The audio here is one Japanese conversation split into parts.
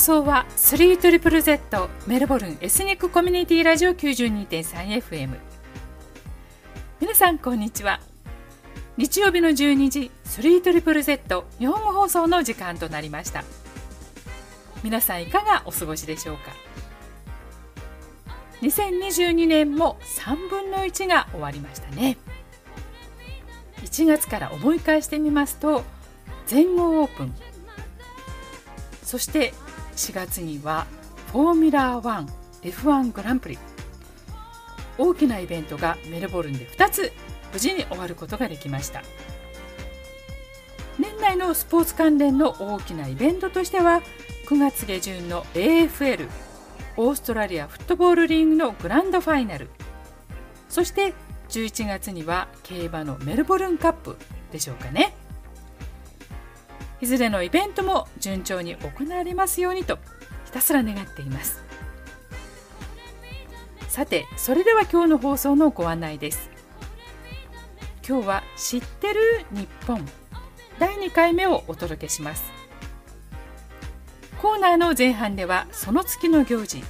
放送は 3ZZZ メルボルンエスニックコミュニティラジオ 92.3FM 皆さんこんにちは。日曜日の12時 3ZZZ 日本語放送の時間となりました。皆さんいかがお過ごしでしょうか？2022年も3分の1が終わりましたね。1月から思い返してみますと全豪オープン。そして4月にはフォーミュラー 1F1 グランプリ。大きなイベントがメルボルンで2つ無事に終わることができました。年内のスポーツ関連の大きなイベントとしては9月下旬の AFL オーストラリアフットボールリーグのグランドファイナル。そして11月には競馬のメルボルンカップでしょうかね。いずれのイベントも順調に行われますようにとひたすら願っています。さてそれでは今日の放送のご案内です。今日は知ってる日本。第2回目をお届けします。コーナーの前半ではその月の行事。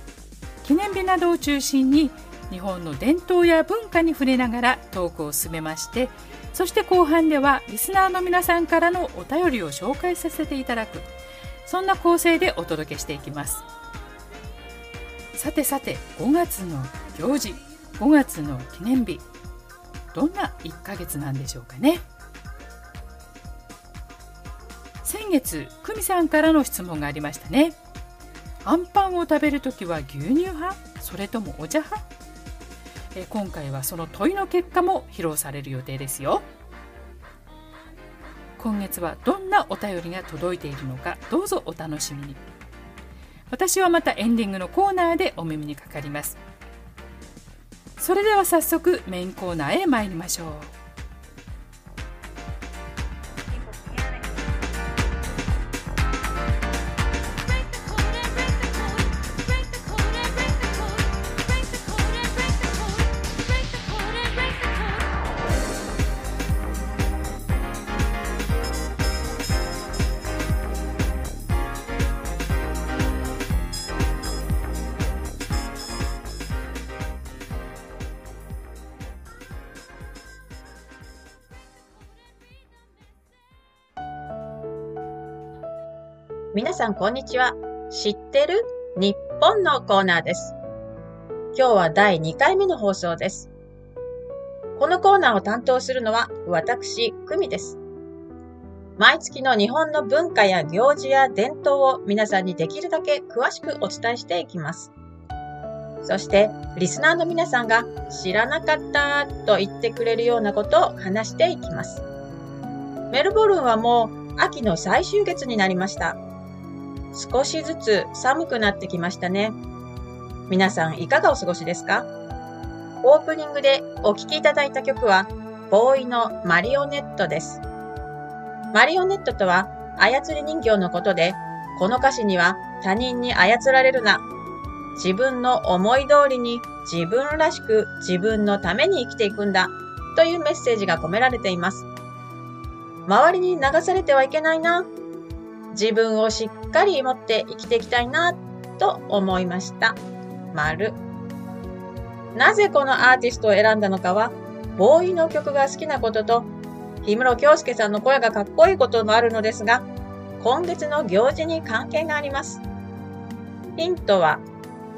記念日などを中心に日本の伝統や文化に触れながらトークを進めましてそして後半ではリスナーの皆さんからのお便りを紹介させていただく。そんな構成でお届けしていきます。さてさて5月の行事5月の記念日どんな1ヶ月なんでしょうかね。先月久美さんからの質問がありましたね。あんパンを食べるときは牛乳派？それともお茶派？え今回はその問いの結果も披露される予定ですよ。今月はどんなお便りが届いているのかどうぞお楽しみに。私はまたエンディングのコーナーでお耳にかかります。それでは早速メインコーナーへ参りましょう。皆さんこんにちは。知ってる？日本のコーナーです。今日は第2回目の放送です。このコーナーを担当するのは私、久美です。毎月の日本の文化や行事や伝統を皆さんにできるだけ詳しくお伝えしていきます。そして、リスナーの皆さんが知らなかったと言ってくれるようなことを話していきます。メルボルンはもう秋の最終月になりました。少しずつ寒くなってきましたね。皆さんいかがお過ごしですか？オープニングでお聴きいただいた曲は、ボーイのマリオネットです。マリオネットとは操り人形のことで、この歌詞には他人に操られるな。自分の思い通りに自分らしく自分のために生きていくんだというメッセージが込められています。周りに流されてはいけないな自分をしっかり持って生きていきたいなと思いました。丸。なぜこのアーティストを選んだのかは、ボーイの曲が好きなことと、氷室京介さんの声がかっこいいこともあるのですが、今月の行事に関係があります。ヒントは、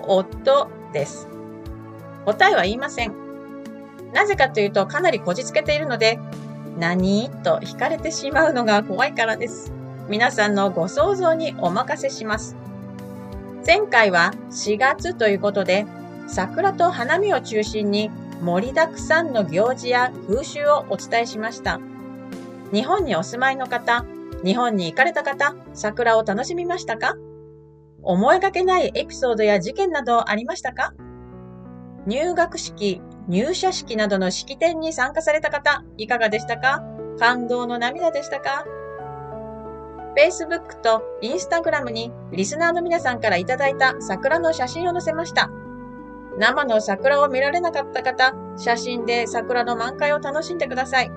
夫です。答えは言いません。なぜかというとかなりこじつけているので、何と惹かれてしまうのが怖いからです。皆さんのご想像にお任せします。前回は4月ということで、桜と花見を中心に盛りだくさんの行事や風習をお伝えしました。日本にお住まいの方、日本に行かれた方、桜を楽しみましたか？思いがけないエピソードや事件などありましたか？入学式、入社式などの式典に参加された方、いかがでしたか？感動の涙でしたか？Facebook と Instagram にリスナーの皆さんからいただいた桜の写真を載せました。生の桜を見られなかった方、写真で桜の満開を楽しんでください。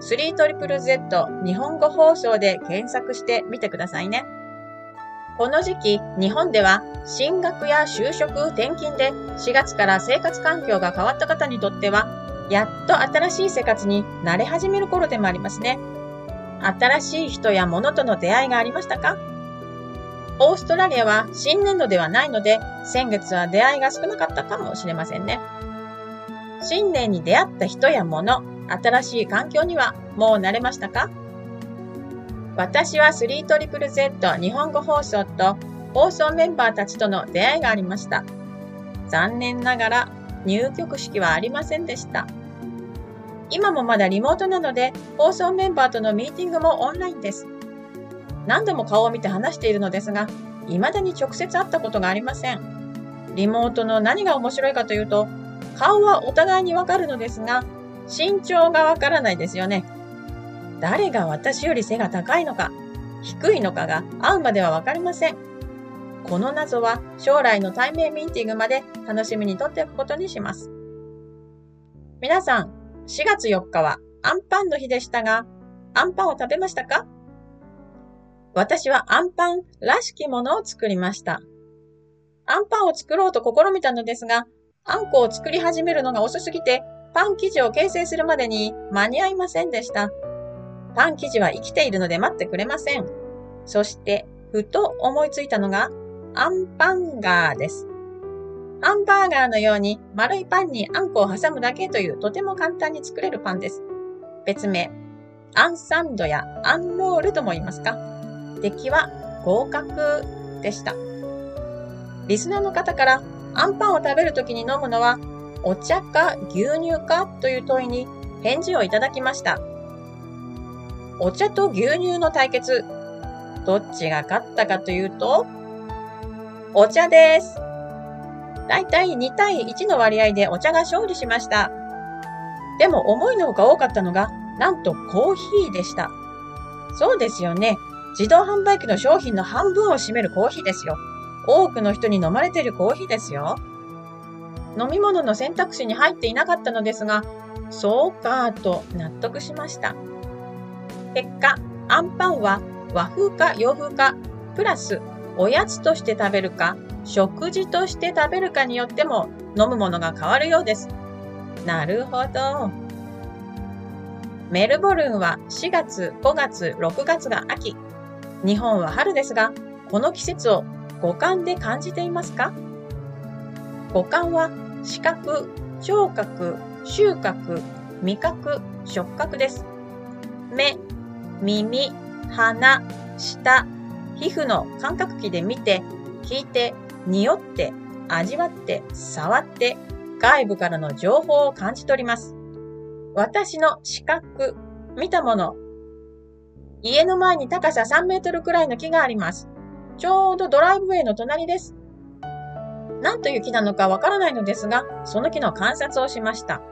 3ZZZ 日本語放送で検索してみてくださいね。この時期、日本では進学や就職、転勤で4月から生活環境が変わった方にとっては、やっと新しい生活に慣れ始める頃でもありますね。新しい人や物との出会いがありましたか？オーストラリアは新年度ではないので、先月は出会いが少なかったかもしれませんね。新年に出会った人や物、新しい環境にはもう慣れましたか？私は 3ZZZ 日本語放送と放送メンバーたちとの出会いがありました。残念ながら入局式はありませんでした。今もまだリモートなので放送メンバーとのミーティングもオンラインです。何度も顔を見て話しているのですが、未だに直接会ったことがありません。リモートの何が面白いかというと、顔はお互いにわかるのですが、身長がわからないですよね。誰が私より背が高いのか、低いのかが会うまではわかりません。この謎は将来の対面ミーティングまで楽しみにとっておくことにします。皆さん、4月4日はアンパンの日でしたが、アンパンを食べましたか？私はアンパンらしきものを作りました。アンパンを作ろうと試みたのですが、あんこを作り始めるのが遅すぎて、パン生地を形成するまでに間に合いませんでした。パン生地は生きているので待ってくれません。そして、ふと思いついたのが、アンパンガーです。ハンバーガーのように丸いパンにあんこを挟むだけというとても簡単に作れるパンです。別名、アンサンドやアンロールとも言いますか。出来は合格でした。リスナーの方からアンパンを食べるときに飲むのはお茶か牛乳かという問いに返事をいただきました。お茶と牛乳の対決。どっちが勝ったかというと、お茶です。だいたい2対1の割合でお茶が勝利しました。でも思いのほか多かったのが、なんとコーヒーでした。そうですよね。自動販売機の商品の半分を占めるコーヒーですよ。多くの人に飲まれているコーヒーですよ。飲み物の選択肢に入っていなかったのですが、そうかと納得しました。結果、アンパンは和風か洋風か、プラスおやつとして食べるか、食事として食べるかによっても飲むものが変わるようです。なるほど。メルボルンは4月、5月、6月が秋。日本は春ですが、この季節を五感で感じていますか？五感は視覚、聴覚、収穫、味覚、触覚です。目、耳、鼻、舌、皮膚の感覚器で見て、聞いて、匂って、味わって、触って、外部からの情報を感じ取ります。私の視覚、見たもの、家の前に高さ3メートルくらいの木があります。ちょうどドライブウェイの隣です。何という木なのかわからないのですが、その木の観察をしました。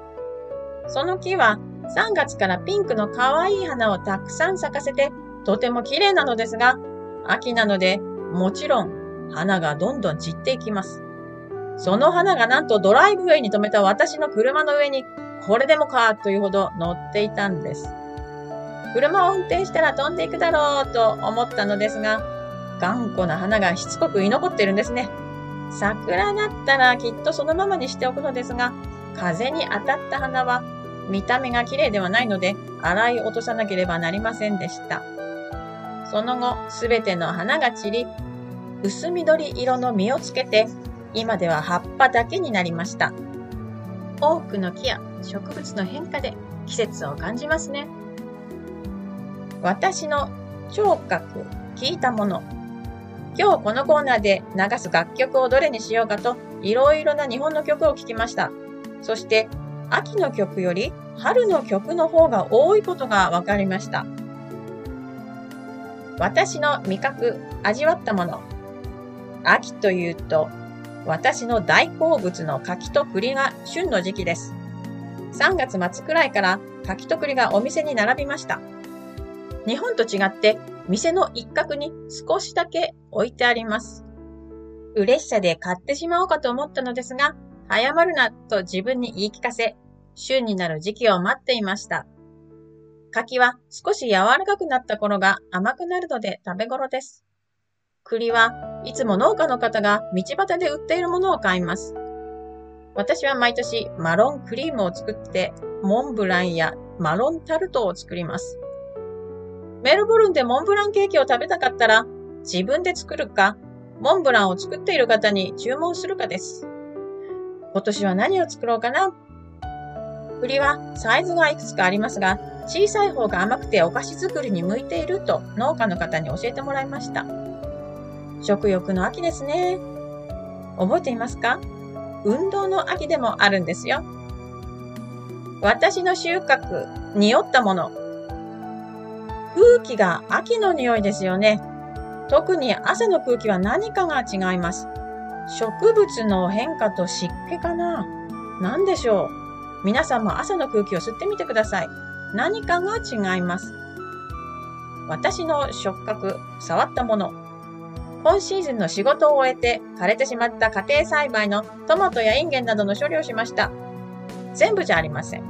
その木は3月からピンクの可愛い花をたくさん咲かせて、とても綺麗なのですが、秋なので、もちろん花がどんどん散っていきます。その花がなんとドライブウェイに止めた私の車の上に、これでもかというほど乗っていたんです。車を運転したら飛んでいくだろうと思ったのですが、頑固な花がしつこく居残っているんですね。桜だったらきっとそのままにしておくのですが、風に当たった花は見た目が綺麗ではないので、洗い落とさなければなりませんでした。その後、すべての花が散り、薄緑色の実をつけて、今では葉っぱだけになりました。多くの木や植物の変化で季節を感じますね。私の聴覚、聞いたもの。今日このコーナーで流す楽曲をどれにしようかと、いろいろな日本の曲を聴きました。そして、秋の曲より春の曲の方が多いことが分かりました。私の味覚、味わったもの。秋というと、私の大好物の柿と栗が旬の時期です。3月末くらいから柿と栗がお店に並びました。日本と違って店の一角に少しだけ置いてあります。嬉しさで買ってしまおうかと思ったのですが、早まるなと自分に言い聞かせ、旬になる時期を待っていました。柿は少し柔らかくなった頃が甘くなるので食べ頃です。栗はいつも農家の方が道端で売っているものを買います。私は毎年マロンクリームを作ってモンブランやマロンタルトを作ります。メルボルンでモンブランケーキを食べたかったら自分で作るか、モンブランを作っている方に注文するかです。今年は何を作ろうかな？栗はサイズがいくつかありますが、小さい方が甘くてお菓子作りに向いていると農家の方に教えてもらいました。食欲の秋ですね。覚えていますか？運動の秋でもあるんですよ。私の収穫、匂ったもの。空気が秋の匂いですよね。特に朝の空気は何かが違います。植物の変化と湿気かな何でしょう？皆さんも朝の空気を吸ってみてください。何かが違います。私の触覚、触ったもの。今シーズンの仕事を終えて枯れてしまった家庭栽培のトマトやインゲンなどの処理をしました。全部じゃありません。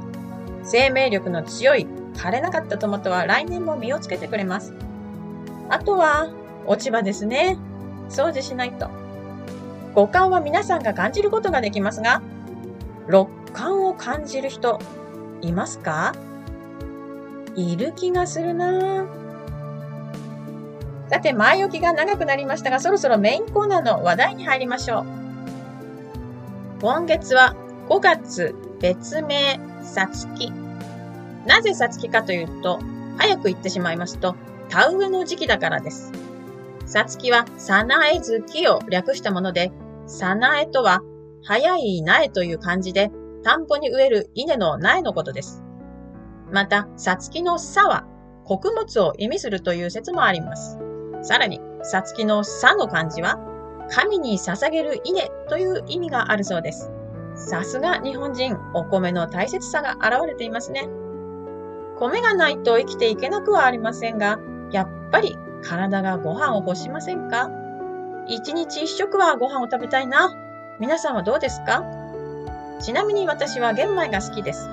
生命力の強い枯れなかったトマトは来年も実をつけてくれます。あとは落ち葉ですね。掃除しないと。五感は皆さんが感じることができますが、六感を感じる人、いますか？いる気がするなさて、前置きが長くなりましたが、そろそろメインコーナーの話題に入りましょう。今月は5月別名さつき。なぜさつきかというと、早く言ってしまいますと、田植えの時期だからです。さつきは、さなえ月を略したもので、さなえとは、早い苗という漢字で、田んぼに植える稲の苗のことです。また、さつきのさは、穀物を意味するという説もあります。さらに、さつきのさの漢字は、神に捧げる稲という意味があるそうです。さすが日本人、お米の大切さが現れていますね。米がないと生きていけなくはありませんが、やっぱり体がご飯を欲しませんか？一日一食はご飯を食べたいな。皆さんはどうですか？ちなみに私は玄米が好きです。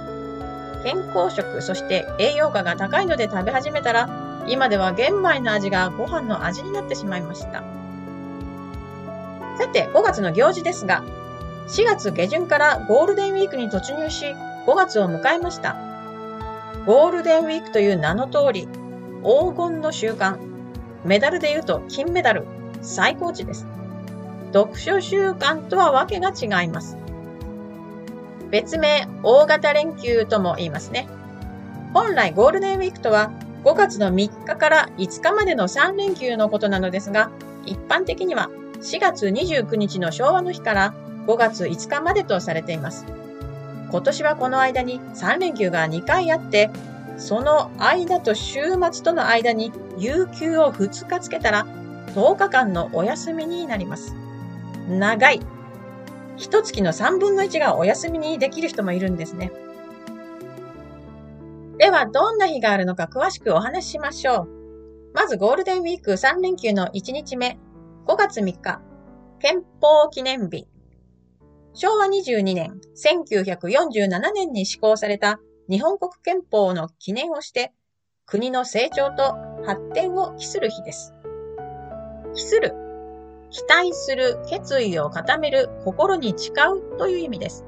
健康食、そして栄養価が高いので食べ始めたら、今では玄米の味がご飯の味になってしまいました。さて、5月の行事ですが、4月下旬からゴールデンウィークに突入し、5月を迎えました。ゴールデンウィークという名の通り、黄金の習慣、メダルで言うと金メダル、最高値です。読書習慣とはわけが違います。別名、大型連休とも言いますね。本来ゴールデンウィークとは5月の3日から5日までの3連休のことなのですが、一般的には4月29日の昭和の日から5月5日までとされています。今年はこの間に3連休が2回あって、その間と週末との間に有給を2日つけたら10日間のお休みになります。長い一月の3分の1がお休みにできる人もいるんですね。では、どんな日があるのか詳しくお話ししましょう。まず、ゴールデンウィーク3連休の1日目、5月3日、憲法記念日。昭和22年、1947年に施行された日本国憲法の記念をして、国の成長と発展を期する日です。期する期待する、決意を固める、心に誓うという意味です。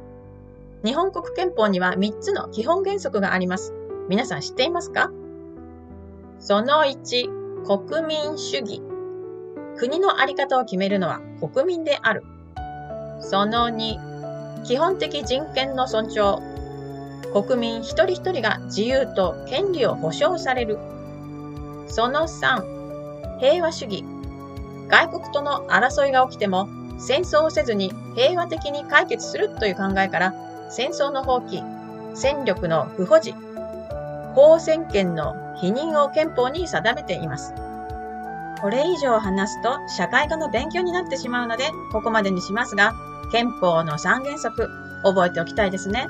日本国憲法には3つの基本原則があります。皆さん知っていますか？その1、国民主義。国のあり方を決めるのは国民である。その2、基本的人権の尊重。国民一人一人が自由と権利を保障される。その3、平和主義。外国との争いが起きても戦争をせずに平和的に解決するという考えから戦争の放棄、戦力の不保持、公選権の否認を憲法に定めています。これ以上話すと社会科の勉強になってしまうのでここまでにしますが憲法の3原則覚えておきたいですね。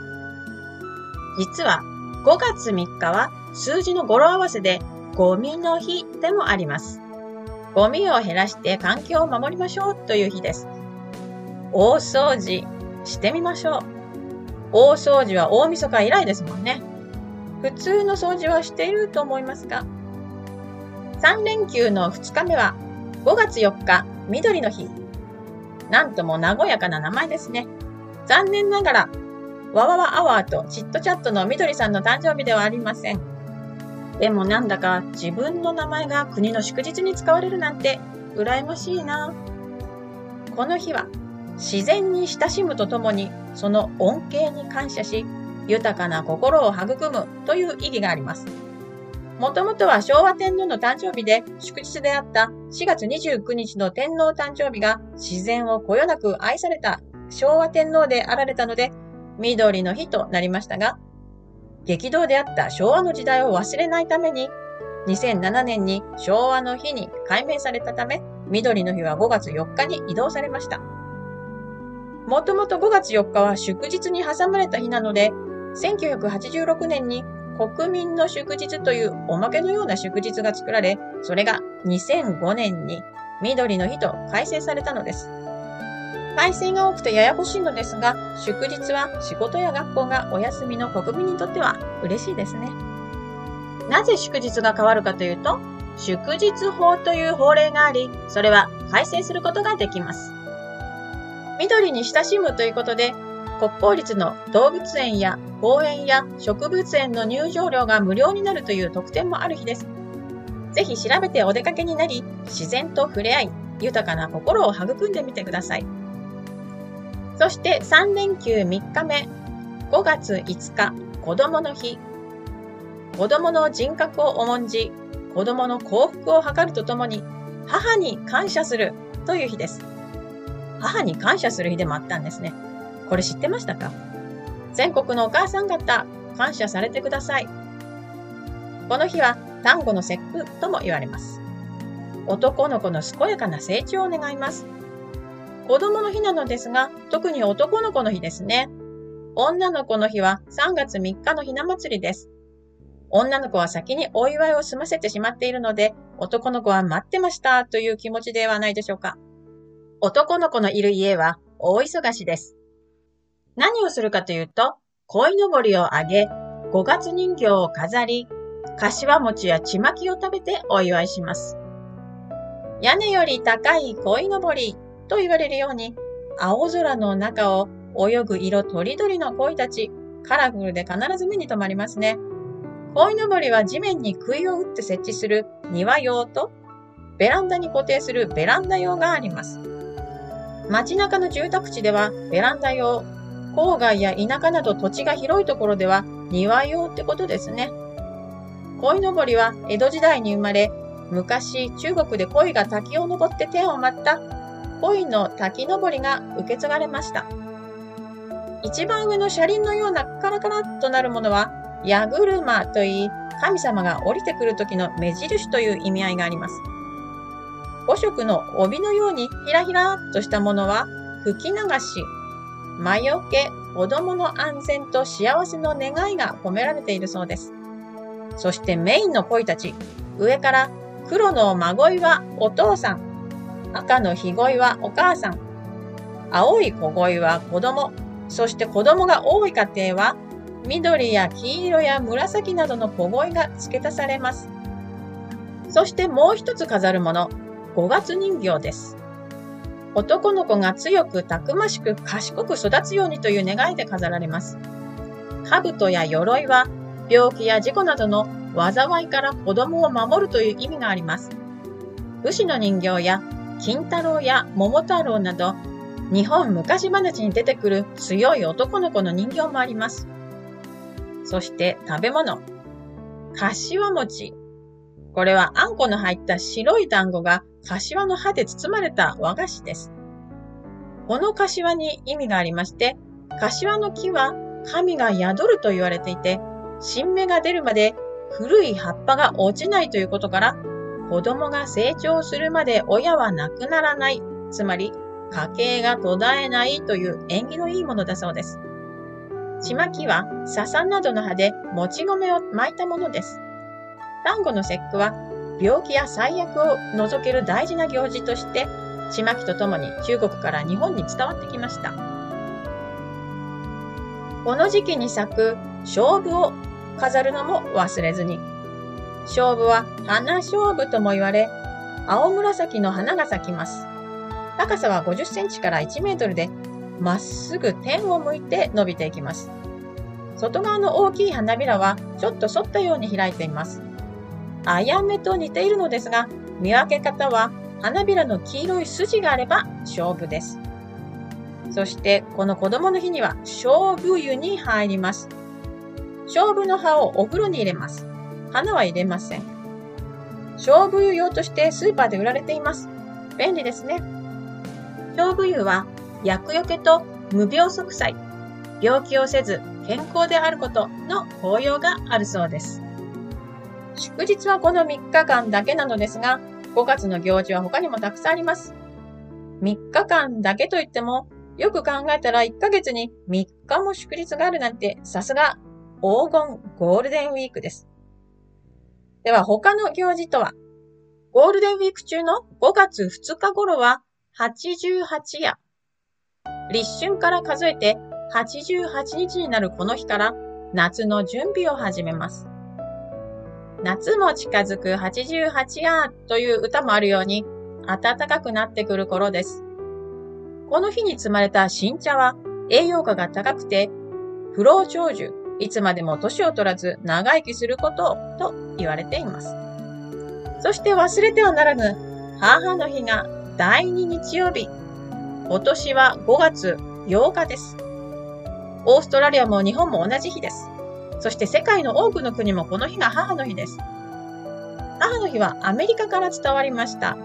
実は5月3日は数字の語呂合わせでゴミの日でもあります。ゴミを減らして環境を守りましょうという日です。大掃除してみましょう。大掃除は大晦日以来ですもんね。普通の掃除はしていると思いますか ?3 連休の2日目は5月4日、緑の日。なんとも和やかな名前ですね。残念ながら、わわわアワーとチットチャットの緑さんの誕生日ではありません。でもなんだか自分の名前が国の祝日に使われるなんて羨ましいな。この日は自然に親しむとともにその恩恵に感謝し豊かな心を育むという意義があります。もともとは昭和天皇の誕生日で祝日であった4月29日の天皇誕生日が自然をこよなく愛された昭和天皇であられたので緑の日となりましたが、激動であった昭和の時代を忘れないために2007年に昭和の日に改名されたため緑の日は5月4日に移動されました。もともと5月4日は祝日に挟まれた日なので、1986年に国民の祝日というおまけのような祝日が作られ、それが2005年に緑の日と改正されたのです。改正が多くてややこしいのですが、祝日は仕事や学校がお休みの国民にとっては嬉しいですね。なぜ祝日が変わるかというと、祝日法という法令があり、それは改正することができます。緑に親しむということで、国公立の動物園や公園や植物園の入場料が無料になるという特典もある日です。ぜひ調べてお出かけになり、自然と触れ合い、豊かな心を育んでみてください。そして3連休3日目、5月5日、子供の日。子供の人格を重んじ、子供の幸福を図るとともに、母に感謝するという日です。母に感謝する日でもあったんですね。これ知ってましたか？全国のお母さん方、感謝されてください。この日は単語の節句とも言われます。男の子の健やかな成長を願います。子供の日なのですが、特に男の子の日ですね。女の子の日は3月3日のひな祭りです。女の子は先にお祝いを済ませてしまっているので、男の子は待ってましたという気持ちではないでしょうか。男の子のいる家は大忙しです。何をするかというと、鯉のぼりをあげ、五月人形を飾り、柏餅やちまきを食べてお祝いします。屋根より高い鯉のぼりと言われるように、青空の中を泳ぐ色とりどりの鯉たち、カラフルで必ず目に留まりますね。鯉のぼりは地面に杭を打って設置する庭用と、ベランダに固定するベランダ用があります。街中の住宅地ではベランダ用、郊外や田舎など土地が広いところでは庭用ってことですね。鯉のぼりは江戸時代に生まれ、昔中国で鯉が滝を登って天を舞った鯉の滝登りが受け継がれました。一番上の車輪のようなカラカラとなるものは、矢車といい、神様が降りてくる時の目印という意味合いがあります。五色の帯のようにひらひらっとしたものは、吹き流し、魔除け、子供の安全と幸せの願いが込められているそうです。そしてメインの恋たち、上から黒の孫いはお父さん、赤のひごいはお母さん、青い小鯉は子供、そして子供が多い家庭は緑や黄色や紫などの小鯉が付け足されます。そしてもう一つ飾るもの、五月人形です。男の子が強くたくましく賢く育つようにという願いで飾られます。兜や鎧は病気や事故などの災いから子供を守るという意味があります。武士の人形や金太郎や桃太郎など日本昔話に出てくる強い男の子の人形もあります。そして食べ物。柏餅。これはあんこの入った白い団子が柏の葉で包まれた和菓子です。この柏に意味がありまして、柏の木は神が宿ると言われていて、新芽が出るまで古い葉っぱが落ちないということから、子供が成長するまで親は亡くならない、つまり家計が途絶えないという縁起のいいものだそうです。ちまきは笹などの葉でもち米を巻いたものです。端午の節句は病気や災悪を除ける大事な行事として、ちまきとともに中国から日本に伝わってきました。この時期に咲く勝負を飾るのも忘れずに。勝負は花勝負とも言われ、青紫の花が咲きます。高さは50センチから1メートルで、まっすぐ天を向いて伸びていきます。外側の大きい花びらはちょっと反ったように開いています。あやめと似ているのですが、見分け方は花びらの黄色い筋があれば勝負です。そしてこの子供の日には勝負湯に入ります。勝負の葉をお風呂に入れます。花は入れません。勝負湯用としてスーパーで売られています。便利ですね。勝負湯は薬よけと無病息災、病気をせず健康であることの効用があるそうです。祝日はこの3日間だけなのですが、5月の行事は他にもたくさんあります。3日間だけといっても、よく考えたら1ヶ月に3日も祝日があるなんてさすが黄金ゴールデンウィークです。では他の行事とは、ゴールデンウィーク中の5月2日頃は88夜。立春から数えて88日になるこの日から夏の準備を始めます。夏も近づく88夜という歌もあるように暖かくなってくる頃です。この日に積まれた新茶は栄養価が高くて不老長寿、いつまでも年を取らず長生きすることと言われています。そして忘れてはならぬ母の日が第2日曜日。今年は5月8日です。オーストラリアも日本も同じ日です。そして世界の多くの国もこの日が母の日です。母の日はアメリカから伝わりました。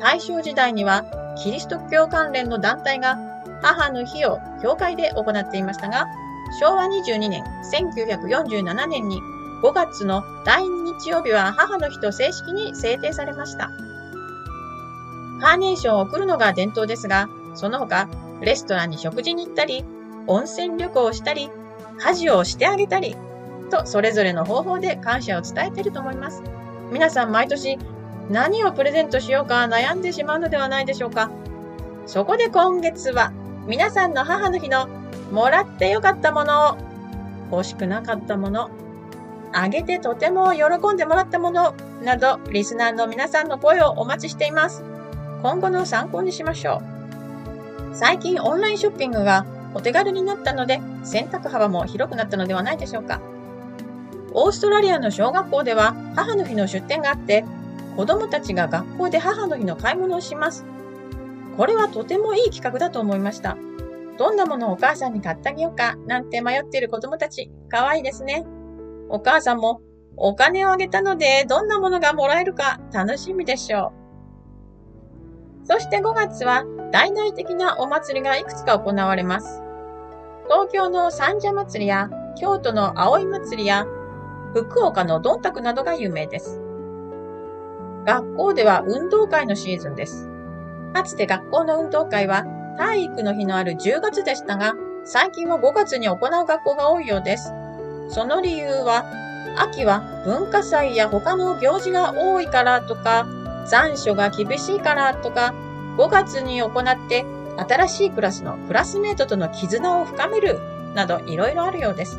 大正時代にはキリスト教関連の団体が母の日を教会で行っていましたが、昭和22年、1947年に5月の第2日曜日は母の日と正式に制定されました。カーネーションを送るのが伝統ですが、その他、レストランに食事に行ったり、温泉旅行をしたり、家事をしてあげたり、とそれぞれの方法で感謝を伝えていると思います。皆さん毎年何をプレゼントしようか悩んでしまうのではないでしょうか。そこで今月は皆さんの母の日のもらってよかったもの欲しくなかったもの、あげてとても喜んでもらったものなどリスナーの皆さんの声をお待ちしています。今後の参考にしましょう。最近オンラインショッピングがお手軽になったので選択幅も広くなったのではないでしょうか。オーストラリアの小学校では母の日の出店があって子供たちが学校で母の日の買い物をします。これはとてもいい企画だと思いました。どんなものをお母さんに買ってあげようかなんて迷っている子供たち、可愛いですね。お母さんもお金をあげたのでどんなものがもらえるか楽しみでしょう。そして5月は大々的なお祭りがいくつか行われます。東京の三社祭りや京都の葵祭りや福岡のどんたくなどが有名です。学校では運動会のシーズンです。かつて学校の運動会は体育の日のある10月でしたが、最近は5月に行う学校が多いようです。その理由は、秋は文化祭や他の行事が多いからとか、残暑が厳しいからとか、5月に行って新しいクラスのクラスメートとの絆を深めるなどいろいろあるようです。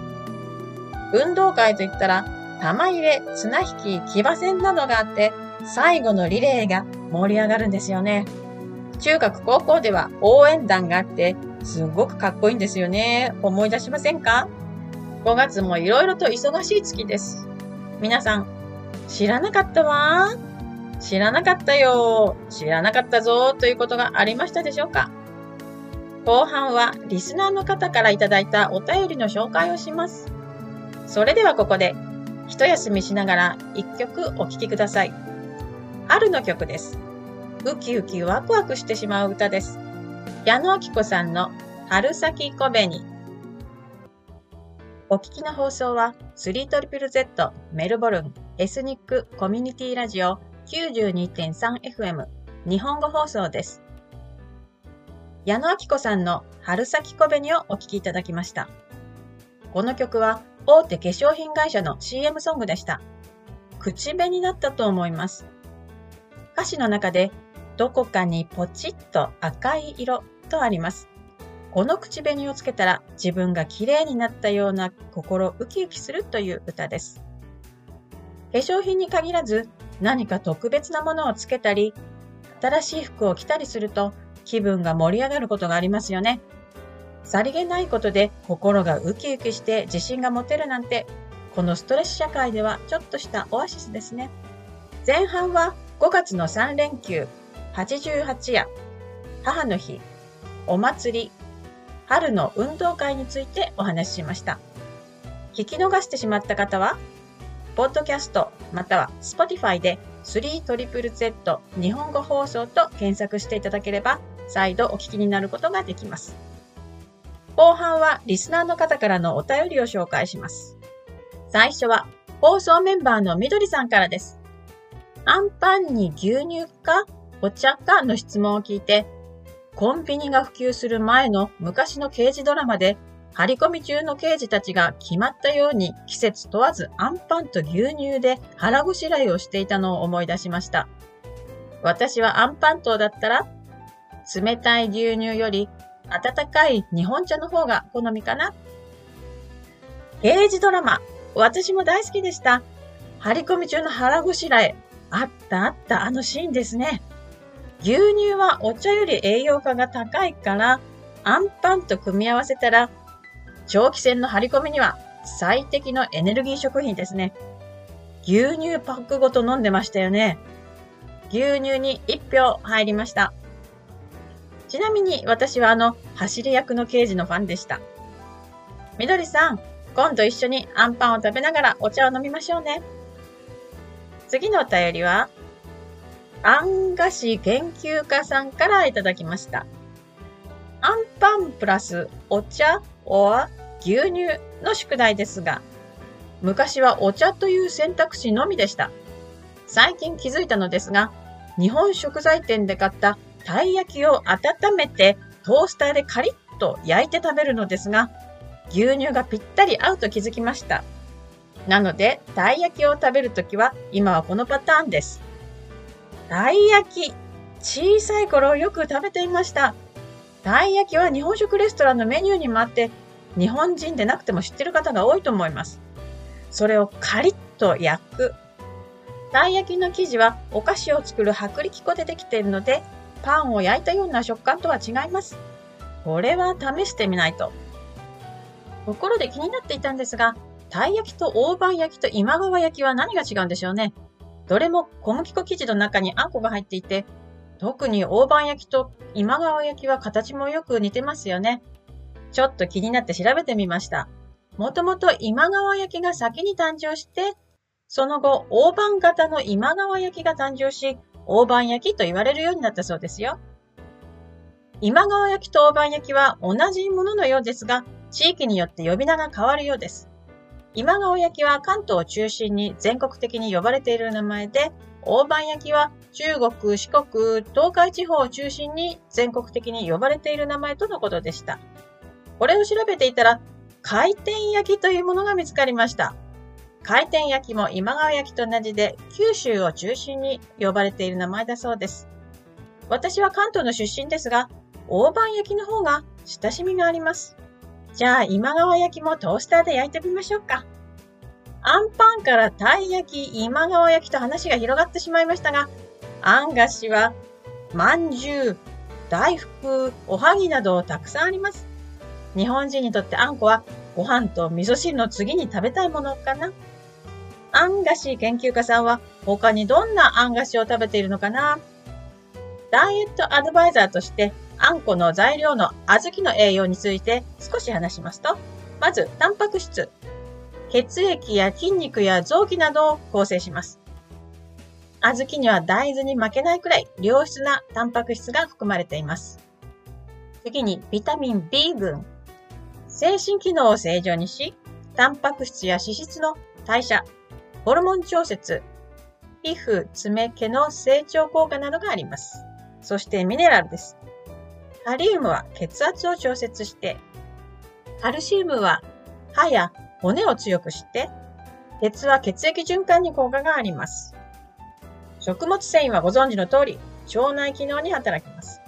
運動会といったら、玉入れ、綱引き、騎馬戦などがあって、最後のリレーが盛り上がるんですよね。中学高校では応援団があって、すごくかっこいいんですよね。思い出しませんか ?5 月もいろいろと忙しい月です。皆さん、知らなかったわ知らなかったよ知らなかったぞということがありましたでしょうか？後半はリスナーの方からいただいたお便りの紹介をします。それではここで、一休みしながら一曲お聴きください。春の曲です。ウキウキワクワクしてしまう歌です。矢野明子さんの春先小紅。お聞きの放送は 3ZZZ メルボルンエスニックコミュニティラジオ 92.3FM 日本語放送です。矢野明子さんの春先小紅をお聴きいただきました。この曲は大手化粧品会社の CM ソングでした。口紅になったと思います。歌詞の中で、どこかにポチッと赤い色とあります。この口紅をつけたら自分が綺麗になったような心ウキウキするという歌です。化粧品に限らず、何か特別なものをつけたり、新しい服を着たりすると気分が盛り上がることがありますよね。さりげないことで心がウキウキして自信が持てるなんて、このストレス社会ではちょっとしたオアシスですね。前半は5月の3連休、88夜、母の日、お祭り、春の運動会についてお話ししました。聞き逃してしまった方は、ポッドキャストまたは Spotify で 3ZZZ 日本語放送と検索していただければ再度お聞きになることができます。後半はリスナーの方からのお便りを紹介します。最初は放送メンバーのみどりさんからです。アンパンに牛乳かお茶かの質問を聞いて、コンビニが普及する前の昔の刑事ドラマで張り込み中の刑事たちが決まったように季節問わずアンパンと牛乳で腹ごしらえをしていたのを思い出しました。私はアンパン糖だったら、冷たい牛乳より温かい日本茶の方が好みかな。刑事ドラマ、私も大好きでした。張り込み中の腹ごしらえ、あったあったあのシーンですね。牛乳はお茶より栄養価が高いから、アンパンと組み合わせたら長期戦の張り込みには最適のエネルギー食品ですね。牛乳パックごと飲んでましたよね。牛乳に1票入りました。ちなみに私はあの走り役の刑事のファンでした。みどりさん、今度一緒にアンパンを食べながらお茶を飲みましょうね。次のお便りは、あん菓子研究家さんからいただきました。アンパンプラスお茶 or 牛乳の宿題ですが、昔はお茶という選択肢のみでした。最近気づいたのですが、日本食材店で買ったたい焼きを温めてトースターでカリッと焼いて食べるのですが、牛乳がぴったり合うと気づきました。なので、たい焼きを食べるときは、今はこのパターンです。たい焼き、小さい頃よく食べていました。たい焼きは日本食レストランのメニューにもあって、日本人でなくても知ってる方が多いと思います。それをカリッと焼く。たい焼きの生地はお菓子を作る薄力粉でできているので、パンを焼いたような食感とは違います。これは試してみないと。ところで気になっていたんですが、たい焼きと大判焼きと今川焼きは何が違うんでしょうね。どれも小麦粉生地の中にあんこが入っていて、特に大判焼きと今川焼きは形もよく似てますよね。ちょっと気になって調べてみました。もともと今川焼きが先に誕生して、その後大判型の今川焼きが誕生し、大判焼きと言われるようになったそうですよ。今川焼きと大判焼きは同じもののようですが、地域によって呼び名が変わるようです。今川焼きは関東を中心に全国的に呼ばれている名前で、大判焼きは中国、四国、東海地方を中心に全国的に呼ばれている名前とのことでした。これを調べていたら、回転焼きというものが見つかりました。回転焼きも今川焼きと同じで、九州を中心に呼ばれている名前だそうです。私は関東の出身ですが、大判焼きの方が親しみがあります。じゃあ今川焼きもトースターで焼いてみましょうか。あんパンからたい焼き、今川焼きと話が広がってしまいましたが、あん菓子は、まんじゅう、大福、おはぎなどたくさんあります。日本人にとってあんこはご飯と味噌汁の次に食べたいものかな。あん菓子研究家さんは他にどんなあん菓子を食べているのかなダイエットアドバイザーとしてあんこの材料の小豆の栄養について少し話しますと、まず、タンパク質、血液や筋肉や臓器などを構成します。小豆には大豆に負けないくらい良質なタンパク質が含まれています。次にビタミン B 群。精神機能を正常にし、タンパク質や脂質の代謝、ホルモン調節、皮膚、爪、毛の成長効果などがあります。そしてミネラルです。カリウムは血圧を調節して、カルシウムは歯や骨を強くして、鉄は血液循環に効果があります。食物繊維はご存知の通り、腸内機能に働きます。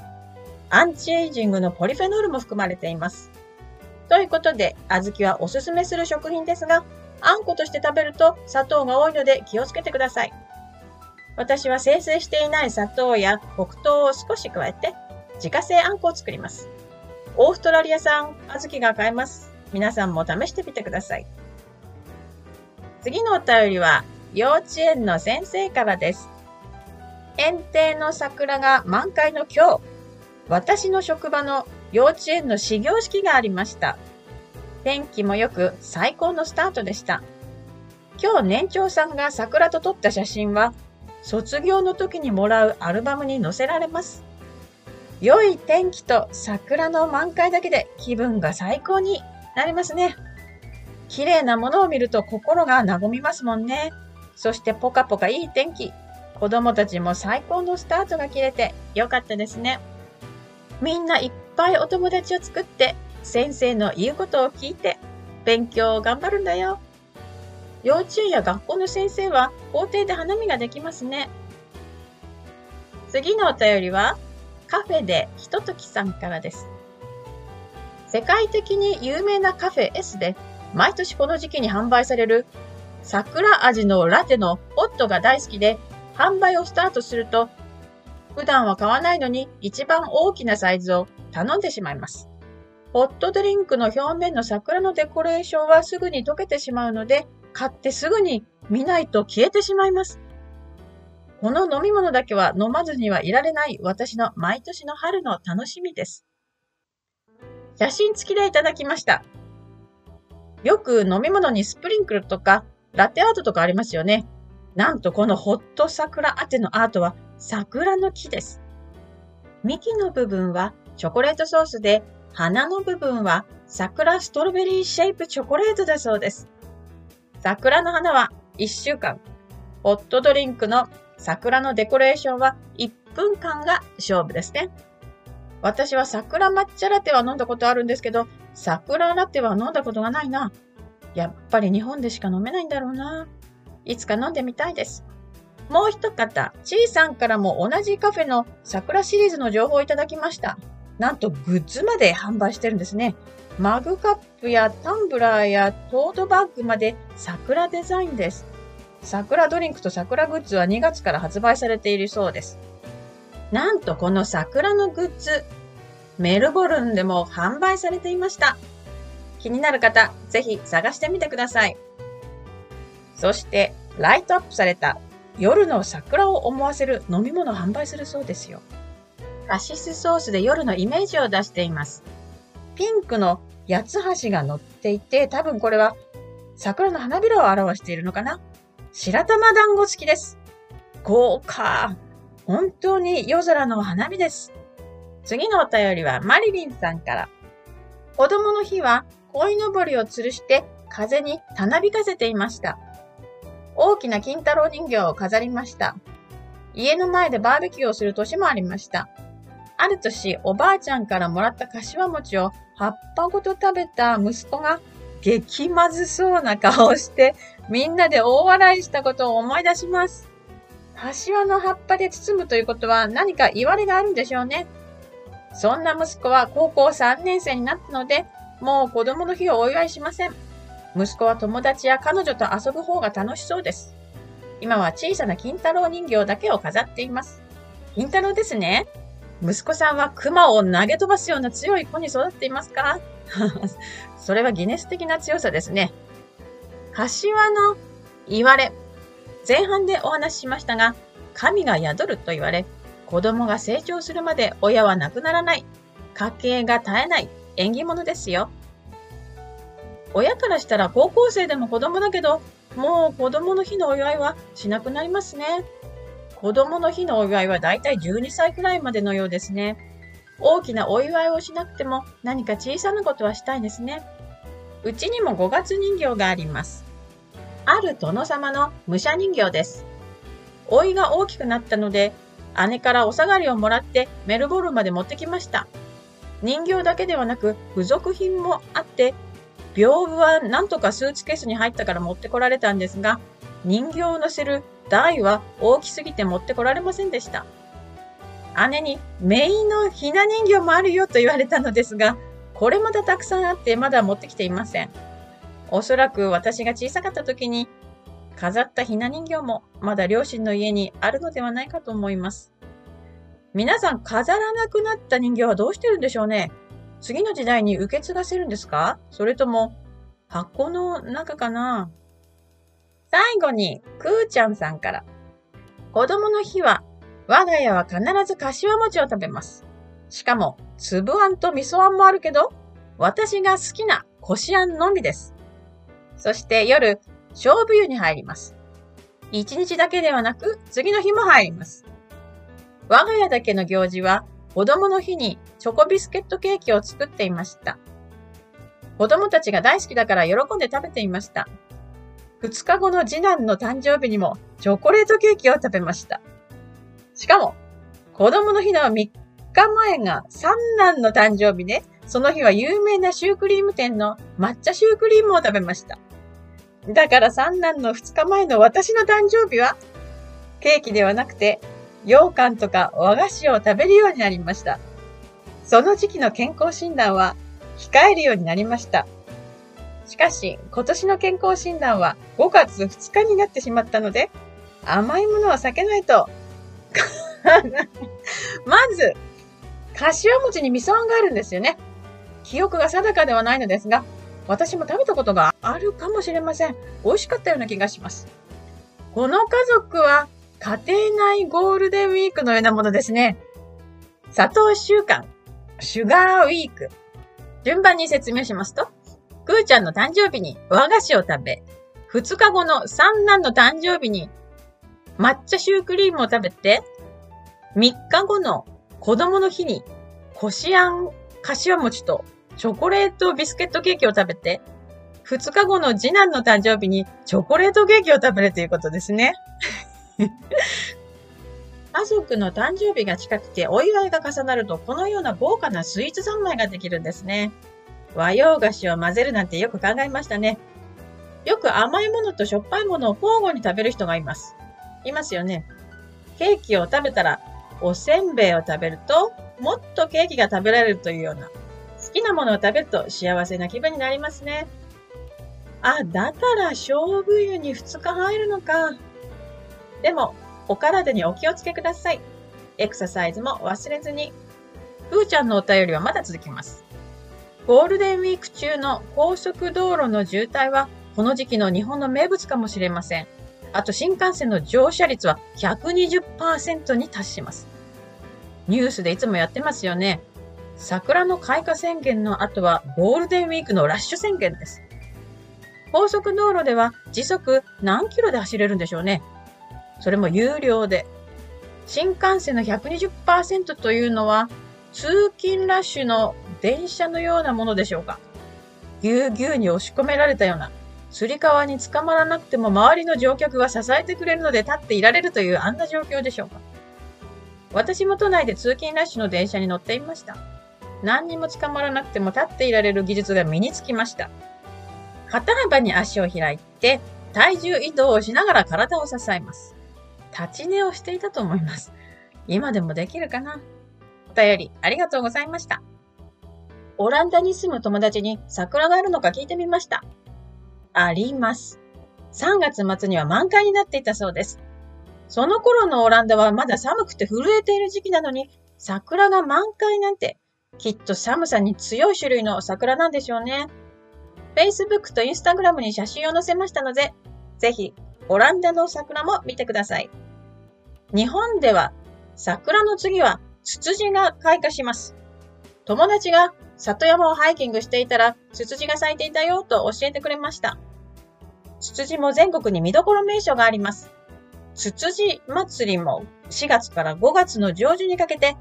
アンチエイジングのポリフェノールも含まれています。ということで、小豆はおすすめする食品ですが、あんことして食べると砂糖が多いので気をつけてください。私は生成していない砂糖や黒糖を少し加えて自家製あんこを作ります。オーストラリア産小豆が買えます。皆さんも試してみてください。次のお便りは幼稚園の先生からです。園庭の桜が満開の今日、私の職場の幼稚園の始業式がありました。天気も良く最高のスタートでした。今日年長さんが桜と撮った写真は卒業の時にもらうアルバムに載せられます。良い天気と桜の満開だけで気分が最高になりますね。綺麗なものを見ると心が和みますもんね。そしてポカポカいい天気。子供たちも最高のスタートが切れてよかったですね。みんないっぱいお友達を作って先生の言うことを聞いて勉強を頑張るんだよ。幼稚園や学校の先生は校庭で花見ができますね。次のお便りはカフェでひとときさんからです。世界的に有名なカフェ S で毎年この時期に販売される桜味のラテのホットが大好きで販売をスタートすると普段は買わないのに一番大きなサイズを頼んでしまいます。ホットドリンクの表面の桜のデコレーションはすぐに溶けてしまうので、買ってすぐに見ないと消えてしまいます。この飲み物だけは飲まずにはいられない私の毎年の春の楽しみです。写真付きでいただきました。よく飲み物にスプリンクルとかラテアートとかありますよね。なんとこのホット桜当てのアートは桜の木です。幹の部分はチョコレートソースで、花の部分は桜ストロベリーシェイプチョコレートだそうです。桜の花は1週間、ホットドリンクの桜のデコレーションは1分間が勝負ですね。私は桜抹茶ラテは飲んだことあるんですけど、桜ラテは飲んだことがないな。やっぱり日本でしか飲めないんだろうな。いつか飲んでみたいです。もう一方、ちーさんからも同じカフェの桜シリーズの情報をいただきました。なんとグッズまで販売してるんですね。マグカップやタンブラーやトートバッグまで桜デザインです。桜ドリンクと桜グッズは2月から発売されているそうです。なんとこの桜のグッズ、メルボルンでも販売されていました。気になる方、ぜひ探してみてください。そして、ライトアップされた夜の桜を思わせる飲み物を販売するそうですよ。カシスソースで夜のイメージを出しています。ピンクの八つ橋が乗っていて、多分これは桜の花びらを表しているのかな？白玉団子付きです。豪華本当に夜空の花火です。次のお便りはマリリンさんから。子供の日は鯉のぼりを吊るして風にたなびかせていました。大きな金太郎人形を飾りました。家の前でバーベキューをする年もありました。ある年、おばあちゃんからもらった柏餅を葉っぱごと食べた息子が激まずそうな顔をしてみんなで大笑いしたことを思い出します。柏の葉っぱで包むということは何か言われがあるんでしょうね。そんな息子は高校3年生になったので、もう子供の日をお祝いしません。息子は友達や彼女と遊ぶ方が楽しそうです。今は小さな金太郎人形だけを飾っています。金太郎ですね。息子さんは熊を投げ飛ばすような強い子に育っていますか？それはギネス的な強さですね。柏の言われ。前半でお話ししましたが、神が宿ると言われ、子供が成長するまで親は亡くならない。家計が絶えない縁起物ですよ。親からしたら高校生でも子供だけど、もう子供の日のお祝いはしなくなりますね。子供の日のお祝いはだいたい12歳くらいまでのようですね。大きなお祝いをしなくても何か小さなことはしたいですね。うちにも5月人形があります。ある殿様の武者人形です。老いが大きくなったので、姉からお下がりをもらってメルボルンまで持ってきました。人形だけではなく付属品もあって屏風はなんとかスーツケースに入ったから持ってこられたんですが、人形を乗せる台は大きすぎて持ってこられませんでした。姉に、メインのひな人形もあるよと言われたのですが、これまだたくさんあってまだ持ってきていません。おそらく私が小さかった時に飾ったひな人形もまだ両親の家にあるのではないかと思います。皆さん飾らなくなった人形はどうしてるんでしょうね？次の時代に受け継がせるんですか？それとも箱の中かな？最後に、くーちゃんさんから。子供の日は、我が家は必ず柏餅を食べます。しかも、粒あんと味噌あんもあるけど、私が好きなこしあんのみです。そして夜、勝負湯に入ります。一日だけではなく、次の日も入ります。我が家だけの行事は、子供の日にチョコビスケットケーキを作っていました。子供たちが大好きだから喜んで食べていました。2日後の次男の誕生日にもチョコレートケーキを食べました。しかも、子供の日の3日前が三男の誕生日で、その日は有名なシュークリーム店の抹茶シュークリームを食べました。だから三男の2日前の私の誕生日は、ケーキではなくて羊羹とか和菓子を食べるようになりました。その時期の健康診断は控えるようになりました。しかし、今年の健康診断は5月2日になってしまったので、甘いものは避けないと。まず、柏餅に味噌あんがあるんですよね。記憶が定かではないのですが、私も食べたことがあるかもしれません。美味しかったような気がします。この家族は家庭内ゴールデンウィークのようなものですね。砂糖週間、シュガーウィーク。順番に説明しますと、くーちゃんの誕生日に和菓子を食べ、2日後の三男の誕生日に抹茶シュークリームを食べて、3日後の子供の日にこしあん、かしわ餅とチョコレートビスケットケーキを食べて、2日後の次男の誕生日にチョコレートケーキを食べるということですね。家族の誕生日が近くてお祝いが重なるとこのような豪華なスイーツ三昧ができるんですね。和洋菓子を混ぜるなんてよく考えましたね。よく甘いものとしょっぱいものを交互に食べる人がいます。いますよね。ケーキを食べたらおせんべいを食べるともっとケーキが食べられるというような好きなものを食べると幸せな気分になりますね。あ、だから勝負湯に2日入るのか。でも、お体にお気をつけください。エクササイズも忘れずに。ふーちゃんのお便りはまだ続きます。ゴールデンウィーク中の高速道路の渋滞は、この時期の日本の名物かもしれません。あと新幹線の乗車率は120%に達します。ニュースでいつもやってますよね。桜の開花宣言の後はゴールデンウィークのラッシュ宣言です。高速道路では時速何キロで走れるんでしょうね。それも有料で。新幹線の120%というのは、通勤ラッシュの電車のようなものでしょうか。ぎゅうぎゅうに押し込められたような、つり革に捕まらなくても周りの乗客が支えてくれるので立っていられるというあんな状況でしょうか。私も都内で通勤ラッシュの電車に乗っていました。何にも捕まらなくても立っていられる技術が身につきました。肩幅に足を開いて、体重移動をしながら体を支えます。立ち寝をしていたと思います。今でもできるかな？お便りありがとうございました。オランダに住む友達に桜があるのか聞いてみました。あります。3月末には満開になっていたそうです。その頃のオランダはまだ寒くて震えている時期なのに、桜が満開なんて、きっと寒さに強い種類の桜なんでしょうね。Facebook と Instagram に写真を載せましたので、ぜひオランダの桜も見てください。日本では桜の次はツツジが開花します。友達が里山をハイキングしていたらツツジが咲いていたよと教えてくれました。ツツジも全国に見どころ名所があります。ツツジ祭りも4月から5月の上旬にかけて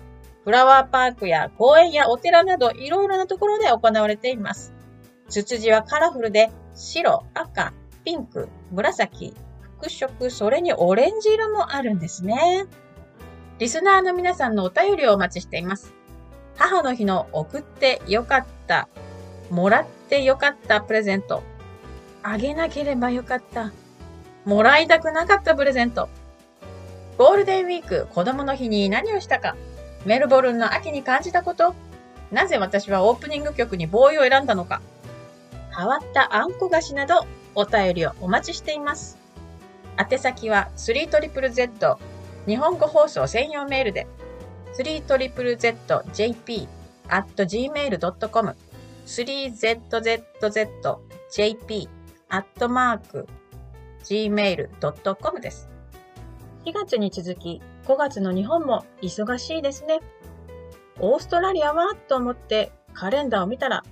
フラワーパークや公園やお寺などいろいろなところで行われています。ツツジはカラフルで白、赤、ピンク、紫、服色、それにオレンジ色もあるんですね。リスナーの皆さんのお便りをお待ちしています。母の日の送ってよかった、もらってよかったプレゼント、あげなければよかった、もらいたくなかったプレゼント、ゴールデンウィーク子供の日に何をしたか、メルボルンの秋に感じたこと、なぜ私はオープニング曲にボーイを選んだのか、変わったあんこ菓子などお便りをお待ちしています。宛先は 3ZZZ 日本語放送専用メールで 3ZZJP at gmail.com 3ZZZJP at mark gmail.com です。4月に続き5月の日本も忙しいですね。オーストラリアはと思ってカレンダーを見たら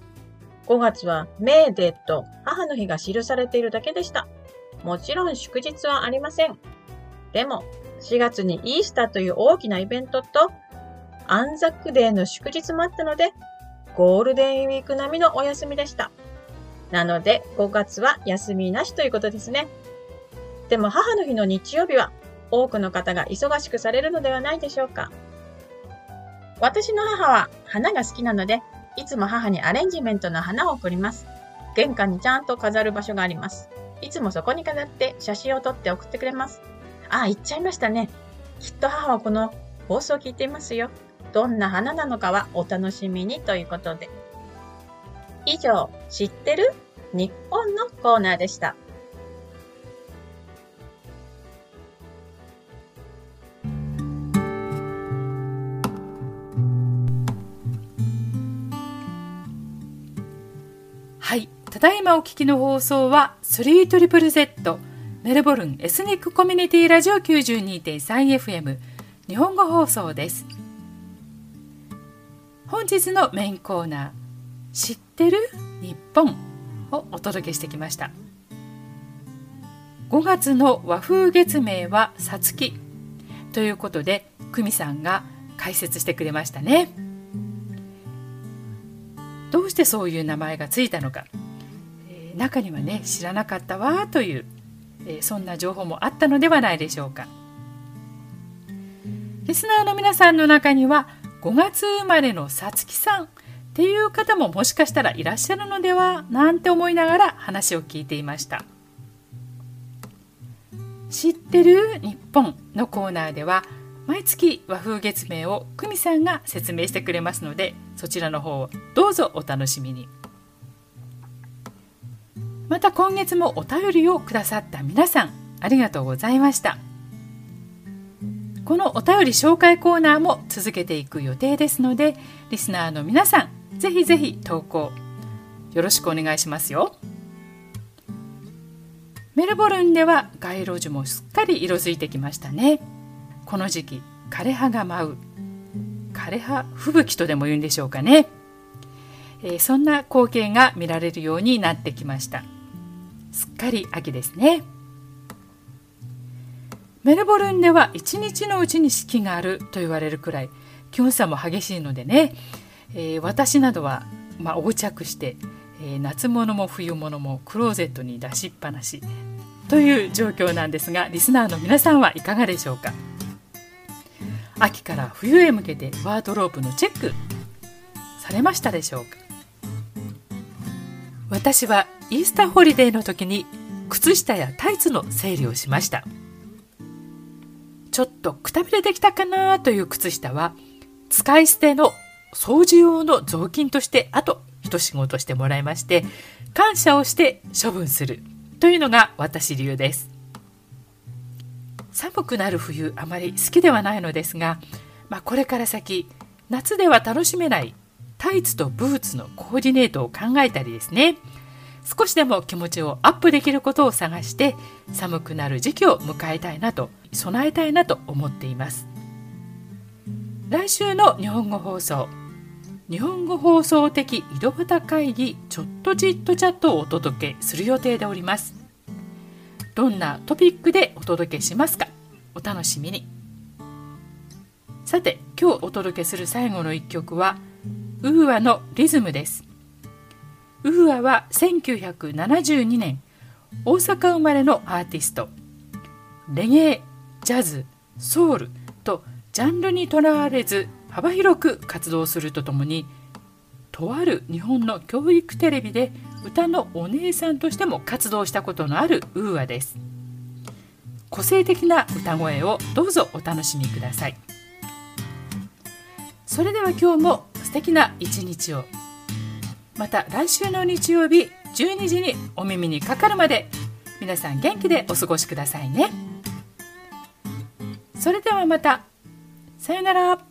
5月はメーデーと母の日が記されているだけでした。もちろん祝日はありません。でも、4月にイースターという大きなイベントと、アンザックデーの祝日もあったので、ゴールデンウィーク並みのお休みでした。なので、5月は休みなしということですね。でも母の日の日曜日は、多くの方が忙しくされるのではないでしょうか。私の母は花が好きなので、いつも母にアレンジメントの花を贈ります。玄関にちゃんと飾る場所があります。いつもそこに飾って写真を撮って送ってくれます。ああ、言っちゃいましたね。きっと母はこの放送を聞いていますよ。どんな花なのかはお楽しみにということで。以上、知ってる日本のコーナーでした。ただいまお聞きの放送は 3ZZZ メルボルンエスニックコミュニティラジオ 92.3FM 日本語放送です。本日のメインコーナー知ってる？日本をお届けしてきました。5月の和風月名はさつき。ということで久美さんが解説してくれましたね。どうしてそういう名前がついたのか。中にはね知らなかったわという、えー、そんな情報もあったのではないでしょうかリスナーの皆さんの中には5月生まれのさつきさんっていう方ももしかしたらいらっしゃるのではなんて思いながら話を聞いていました知ってる日本のコーナーでは毎月和風月名を久美さんが説明してくれますのでそちらの方をどうぞお楽しみに。また今月もお便りをくださった皆さんありがとうございました。このお便り紹介コーナーも続けていく予定ですのでリスナーの皆さんぜひぜひ投稿よろしくお願いしますよ。メルボルンでは街路樹もすっかり色づいてきましたね。この時期枯葉が舞う。枯葉吹雪とでも言うんでしょうかね、えー、そんな光景が見られるようになってきました。すっかり秋ですね。メルボルンでは一日のうちに四季があると言われるくらい気温差も激しいのでね、えー、私などは、まあ、横着して、えー、夏物も冬物もクローゼットに出しっぱなしという状況なんですがリスナーの皆さんはいかがでしょうか。秋から冬へ向けてワードロープのチェックされましたでしょうか。私はイースターホリデーの時に靴下やタイツの整理をしました。ちょっとくたびれてきたかなという靴下は使い捨ての掃除用の雑巾としてあと一仕事してもらいまして感謝をして処分するというのが私流です。寒くなる冬あまり好きではないのですが、まあ、これから先夏では楽しめないタイツとブーツのコーディネートを考えたりですね。少しでも気持ちをアップできることを探して寒くなる時期を迎えたいなと備えたいなと思っています。来週の日本語放送。日本語放送的井戸端会議ちょっとじっとチャットをお届けする予定でおります。どんなトピックでお届けしますか？お楽しみに。さて今日お届けする最後の一曲は UA のリズムです。 UA は1972年大阪生まれのアーティスト。レゲエジャズソウルとジャンルにとらわれず幅広く活動するとともにとある日本の教育テレビで歌のお姉さんとしても活動したことのあるウーアです。個性的な歌声をどうぞお楽しみください。それでは今日も素敵な一日を。また来週の日曜日12時にお耳にかかるまで皆さん元気でお過ごしくださいね。それではまた。さよなら。